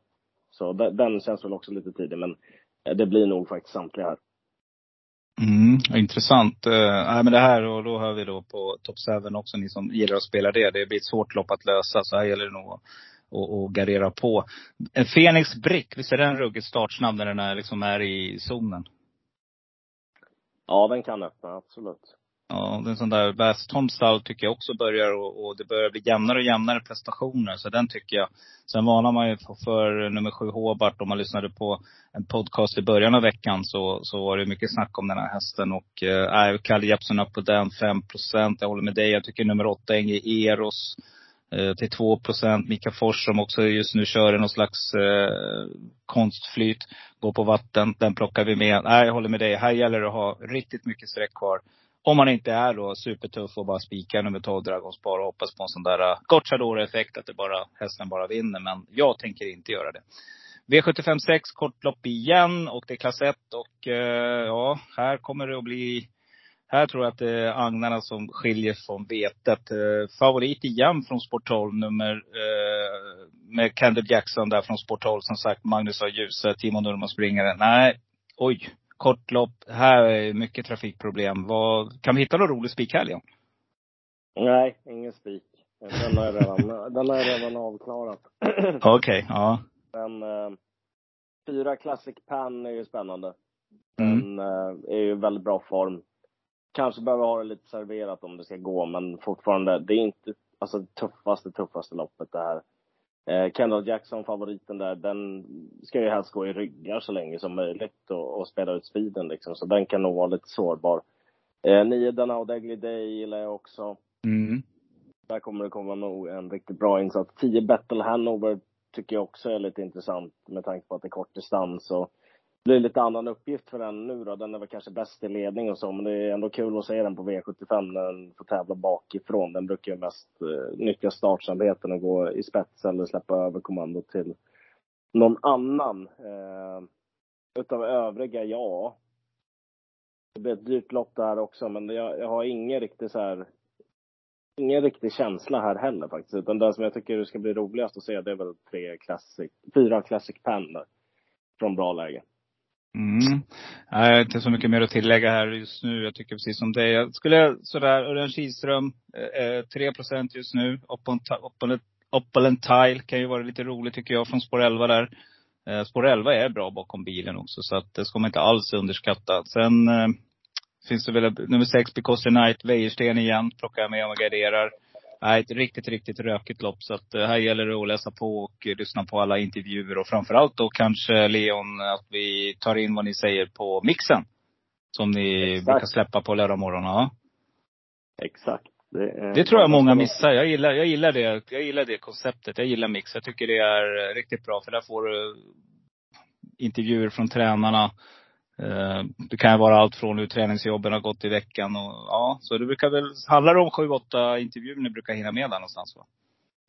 Så den, den känns väl också lite tidig, men eh, det blir nog faktiskt samtliga här. Mm, intressant. Uh, nej, men det här och då hör vi då på Top 7 också, ni som gillar att spela det. Det blir ett svårt lopp att lösa. Så här gäller det nog att och, och gardera på. En Fenix Brick, visst är den ruggigt startsnabb när den är, liksom är i zonen? Ja, den kan öppna, absolut. Ja, det är en sån där Westholm stall tycker jag också börjar och, och det börjar bli jämnare och jämnare prestationer. Så den tycker jag. Sen varnar man ju för, för nummer sju Hobart. Om man lyssnade på en podcast i början av veckan så, så var det mycket snack om den här hästen. Och eh, Kalle Jeppsson upp på den, 5 procent. Jag håller med dig. Jag tycker nummer åtta, Enge Eros eh, till 2 procent. Mika Fors som också just nu kör i någon slags eh, konstflyt. Går på vatten. Den plockar vi med. Nej, jag håller med dig. Här gäller det att ha riktigt mycket streck kvar. Om man inte är då supertuff och bara spikar nummer 12 Dragonspar och hoppas på en sån där äh, uh, Gocciadoro-effekt, att det bara, hästen bara vinner. Men jag tänker inte göra det. V75 6, kortlopp igen och det är klass 1 och äh, ja, här kommer det att bli här tror jag att det är agnarna som skiljer från vetet. Äh, favorit igen från Sport 12, nummer med Kendall Jackson där från Sport 12. Som sagt, Magnus har ljuset. Timo Nurmos springare. Nej, oj, kortlopp. Här är mycket trafikproblem. Vad, kan vi hitta någon rolig spik här, Leon? Nej, ingen spik. Den har jag redan, den har jag redan avklarat. Okej, okay, ja. Men eh, fyra Classic Pan är ju spännande. Mm. Den eh, är ju väldigt bra form. Kanske behöver ha det lite serverat om det ska gå, men fortfarande, det är inte alltså det tuffaste, tuffaste loppet det här. Eh, Kendall Jackson, favoriten där, den ska ju helst gå i ryggar så länge som möjligt och, och spela ut speeden liksom. Så den kan nog vara lite sårbar. Eh, nio och Degly Day gillar jag också. Mm. Där kommer det komma nog en riktigt bra insats. 10 Battle Hanover tycker jag också är lite intressant med tanke på att det är kort distans och blir lite annan uppgift för den nu då. Den är väl kanske bäst i ledning och så, men det är ändå kul att se den på V75 när den får tävla bakifrån. Den brukar ju mest eh, nyttja startsamheten och gå i spets eller släppa över kommandot till någon annan. Eh, utav övriga, ja. Det blir ett dyrt lopp där också, men jag, jag har ingen riktig så här ingen riktig känsla här heller faktiskt. Utan den som jag tycker ska bli roligast att se, det är väl tre classic, fyra classic pen där. Från bra läge. Mm. Jag har inte så mycket mer att tillägga här just nu. Jag tycker precis som dig. Jag skulle sådär, Örjan Kihlström, eh, eh 3 procent just nu. Opponent Tile kan ju vara lite roligt tycker jag från spår 11 där. Eh, spår 11 är bra bakom bilen också, så att det ska man inte alls underskatta. Sen eh, finns det väl nummer 6, Because the Night, Wäjersten igen, plockar jag med och garderar. Nej, ett riktigt, riktigt rökigt lopp. Så att här gäller det att läsa på och lyssna på alla intervjuer. Och framförallt då kanske Leon, att vi tar in vad ni säger på mixen. Som ni Exakt. brukar släppa på lördagmorgnarna. Exakt. Det, det, tror jag många missar. Jag gillar, jag gillar det. Jag gillar det konceptet. Jag gillar mix. Jag tycker det är riktigt bra. För där får du intervjuer från tränarna. Det kan vara allt från hur träningsjobben har gått i veckan och ja, så det brukar väl, handlar det om sju, åtta intervjuer ni brukar hinna med där någonstans va?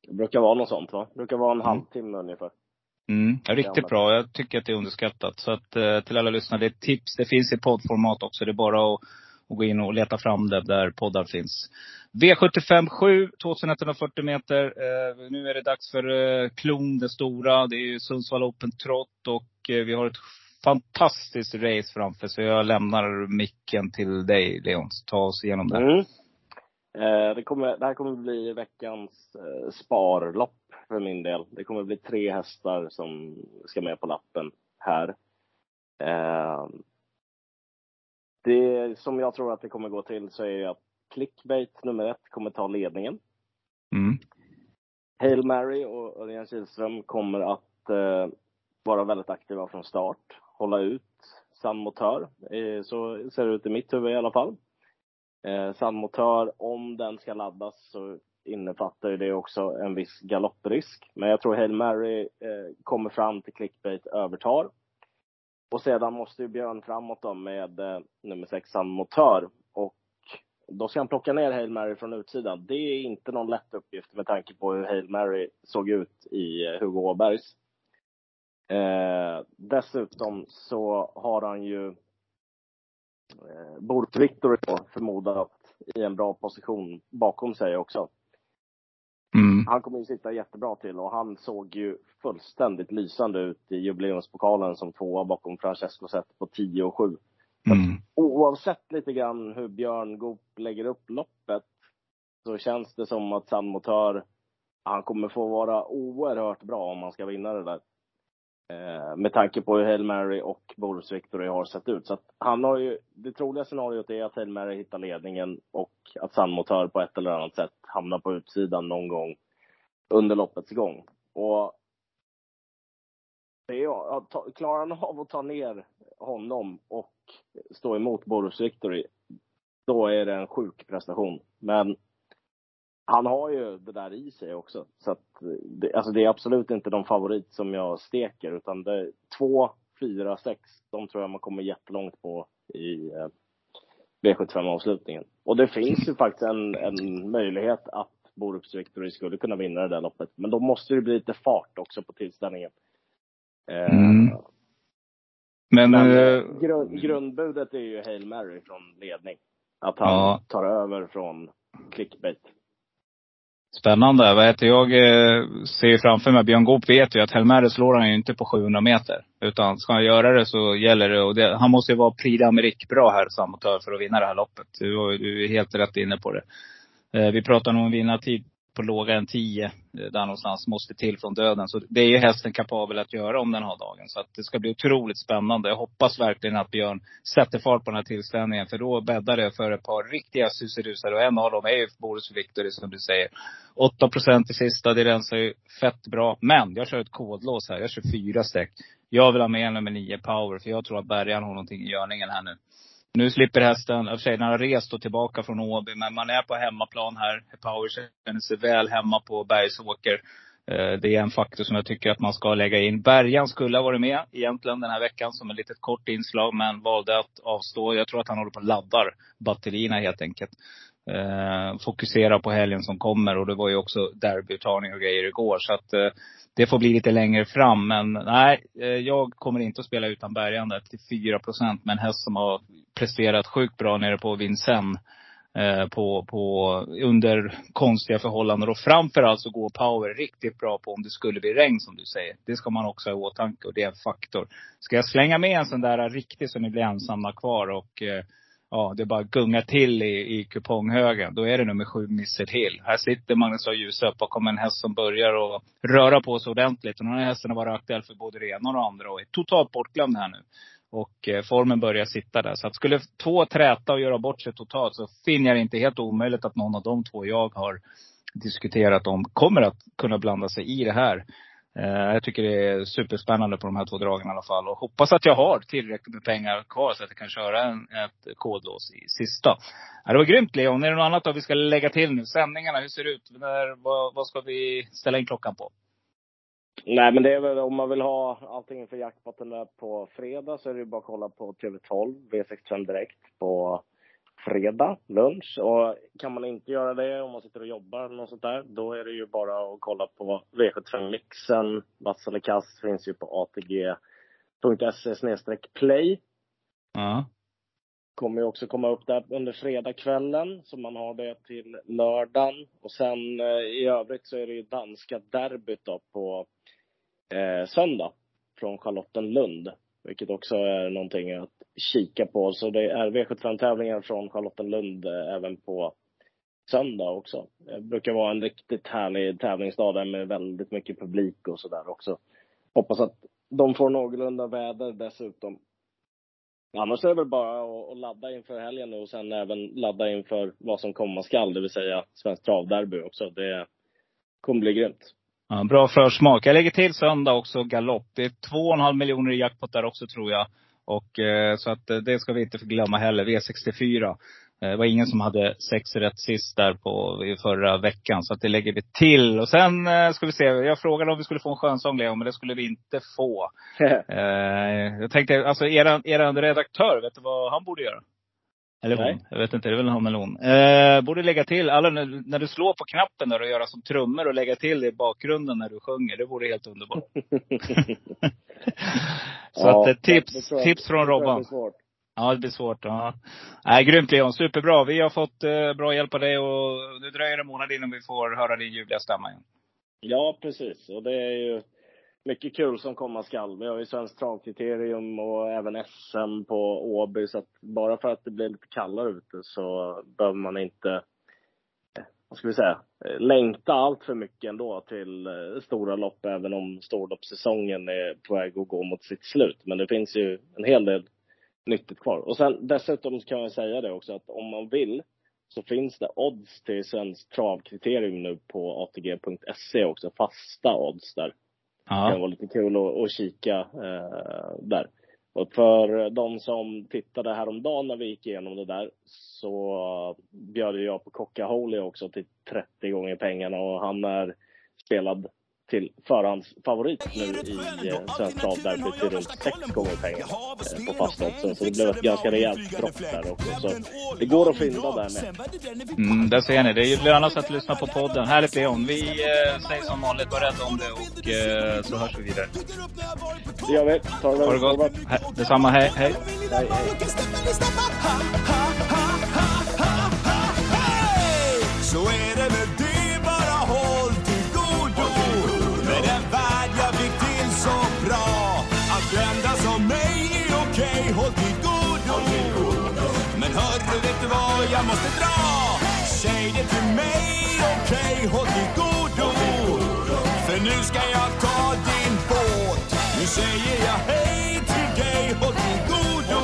Det brukar vara något sånt va? Det brukar vara en Mm. halvtimme ungefär. Mm, ja, riktigt bra. Jag tycker att det är underskattat. Så att eh, till alla lyssnare, det är ett tips. Det finns i poddformat också. Det är bara att, att gå in och leta fram det där poddar finns. V75 7, 2140 meter. Eh, nu är det dags för eh, Klon, det stora. Det är ju Sundsvall Open Trot och eh, vi har ett fantastiskt race framför så jag lämnar micken till dig Leon. Ta oss igenom det. Mm. Eh, det, kommer, det här kommer bli veckans eh, sparlopp för min del. Det kommer bli tre hästar som ska med på lappen här. Eh, det som jag tror att det kommer gå till så är att Clickbait nummer ett kommer ta ledningen. Mm. Hail Mary och Örjan Kihlström kommer att eh, vara väldigt aktiva från start. Hålla ut Sandmotör, Eh, så ser det ut i mitt huvud i alla fall. Eh, om den ska laddas så innefattar ju det också en viss galopprisk. Men jag tror Hail Mary eh, kommer fram till clickbait, övertar. Och sedan måste ju Björn framåt då med eh, nummer sex Sandmotör. Och då ska han plocka ner Hail Mary från utsidan. Det är inte någon lätt uppgift med tanke på hur Hail Mary såg ut i eh, Hugo Åbergs. Eh, dessutom så har han ju eh, Bort Victory då, förmodat i en bra position bakom sig också. Mm. Han kommer ju sitta jättebra till och han såg ju fullständigt lysande ut i jubileumspokalen som tvåa bakom Francesco Zet på 10 och 7. Mm. Oavsett lite grann hur Björn Goop lägger upp loppet så känns det som att San Motör, han kommer få vara oerhört bra om han ska vinna det där. Eh, med tanke på hur Hail Mary och Boris Victory har sett ut. Så att han har ju, det troliga scenariot är att Hail Mary hittar ledningen och att Sandmotör på ett eller annat sätt hamnar på utsidan någon gång under loppets gång. Och det är, ja, ta- klarar han av att ta ner honom och stå emot Boris Victory, då är det en sjuk prestation. Men han har ju det där i sig också. Så att det, alltså det är absolut inte de favorit som jag steker, utan det är två, fyra, sex, de tror jag man kommer jättelångt på i eh, V75-avslutningen. Och det finns ju faktiskt en, en möjlighet att Borups Victory skulle kunna vinna det där loppet. Men då måste det bli lite fart också på tillställningen. Eh, Mm. Men, Men eh, eh, grund, grundbudet är ju Hail Mary från ledning. Att han Ja. tar över från clickbait. Spännande. Vad heter jag eh, ser ju framför mig, Björn Goop vet ju att Helmere slår han ju inte på 700 meter. Utan ska han göra det så gäller det, och det, han måste ju vara Prix d'Amérique bra här, Samotör, för att vinna det här loppet. Du, du är helt rätt inne på det. Eh, vi pratar nog om vinnartid på låga än 10, eh, där någonstans, måste till från döden. Så det är ju hästen kapabel att göra om den har dagen. Så att det ska bli otroligt spännande. Jag hoppas verkligen att Björn sätter fart på den här tillställningen. För då bäddar det för ett par riktiga suserusare. Och en av dem är ju Boris Victory som du säger. 8 procent i sista, det rensar ju fett bra. Men jag kör ett kodlås här. Jag kör fyra streck. Jag vill ha med nummer 9 power, för jag tror att bärgaren har någonting i görningen här nu. Nu slipper hästen, i och för sig den har rest och tillbaka från Åby, men man är på hemmaplan här. Power känner sig väl hemma på Bergsåker. Eh, det är en faktor som jag tycker att man ska lägga in. Bergan skulle ha varit med egentligen den här veckan som ett litet kort inslag, men valde att avstå. Jag tror att han håller på och laddar batterierna helt enkelt. Eh, fokusera på helgen som kommer och det var ju också derbyuttagning och grejer igår. Så att eh, det får bli lite längre fram. Men nej, eh, jag kommer inte att spela utan bärgande till 4 procent. med en häst som har presterat sjukt bra nere på Vincennes. Eh, på, på, under konstiga förhållanden. Och framförallt så går power riktigt bra på om det skulle bli regn som du säger. Det ska man också ha i åtanke och det är en faktor. Ska jag slänga med en sån där riktig så ni blir ensamma kvar och eh, ja, det bara gungar till i, i kuponghögen. Då är det nummer sju, Mr Hill. Här sitter Magnus A. Djuse bakom en häst som börjar att röra på sig ordentligt. Och den här hästen har varit aktuell för både det ena och det andra och är totalt bortglömd här nu. Och eh, formen börjar sitta där. Så att skulle två träta och göra bort sig totalt så finner jag det inte helt omöjligt att någon av de två jag har diskuterat om kommer att kunna blanda sig i det här. Eh, jag tycker det är superspännande på de här två dragen i alla fall. Och hoppas att jag har tillräckligt med pengar kvar så att jag kan köra en, ett kodlås i sista. Ja, det var grymt Leon. Är det något annat då vi ska lägga till nu? Sändningarna, hur ser det ut? När, vad, vad ska vi ställa in klockan på? Nej, men det är väl om man vill ha allting inför jackpotten där på fredag så är det ju bara att kolla på TV12, V65 Direkt på fredag, lunch. Och kan man inte göra det om man sitter och jobbar eller något sånt där, då är det ju bara att kolla på V75-mixen. Vass eller kast finns ju på atg.se play. Ja. Kommer ju också komma upp där under fredagskvällen, så man har det till lördagen. Och sen eh, i övrigt så är det ju danska derbyt då på eh, söndag från Charlottenlund. Vilket också är någonting att kika på. Så det är V75-tävlingar från Charlottenlund eh, även på söndag också. Det brukar vara en riktigt härlig tävlingsdag där med väldigt mycket publik och sådär också. Hoppas att de får någorlunda väder dessutom. Annars är det väl bara att, ladda inför helgen nu och sen även ladda inför vad som komma skall, det vill säga Svenskt travderby också. Det kommer bli grymt. Ja, bra försmak. Jag lägger till söndag också galopp. Det är 2,5 miljoner i jackpot där också tror jag. Och eh, så att eh, det ska vi inte glömma heller. V64. Eh, Det var ingen som hade sex rätt sist där på i förra veckan. Så att det lägger vi till. Och sen eh, ska vi se. Jag frågade om vi skulle få en skönsång Leo, men det skulle vi inte få. Eh, jag tänkte, alltså eran, eran redaktör, vet du vad han borde göra? Eller hon. Nej. Jag vet inte, det är väl han eller hon. Eh, borde lägga till, alla, när, du slår på knappen och göra som trummor och lägga till det i bakgrunden när du sjunger. Det vore helt underbart. Så Ja, att eh, tips, jag- tips från Robban. Ja, det blir svårt. Ja. Nej, grymt Leon. Superbra. Vi har fått eh, bra hjälp av dig och nu dröjer det en månad innan vi får höra din ljuvliga stämma igen. Ja, precis. Och det är ju mycket kul som komma skall. Vi har ju Svenskt travkriterium och även SM på Åby. Så att bara för att det blir lite kallare ute så behöver man inte vad ska vi säga, längta allt för mycket ändå till eh, stora lopp, även om storloppssäsongen är på väg att gå mot sitt slut. Men det finns ju en hel del nyttigt kvar. Och sen dessutom kan jag säga det också att om man vill så finns det odds till Svenskt travkriterium nu på ATG.se också, fasta odds där. Det kan vara lite kul att, att kika eh, där. Och för de som tittade häromdagen när vi gick igenom det där så bjöd jag på Coca-Holy också till 30 gånger pengarna och han är spelad till förhandsfavorit nu i eh, Svensk Travderby till runt 6 gånger pengarna eh, på fastoddsen. Så det blev ett ganska rejält dropp där också. Så det går att fynda där med. Mm, där ser ni. Det är ju lönast att lyssna på podden. Härligt Leon. Vi eh, säger som vanligt, var rädda om det och eh, så hörs vi vidare. Det gör vi. Ta det Ha det gott. He- detsamma. Hej, hej. Hej, hej. Jag måste dra? Säg det till mig, okej, håll till godo. För nu ska jag ta din båt. Nu säger jag hej till dig, håll till godo.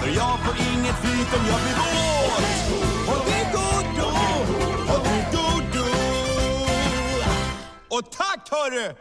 För jag får inget flyt om jag blir våt. Håll till godo, håll till godo. Och tack hörru!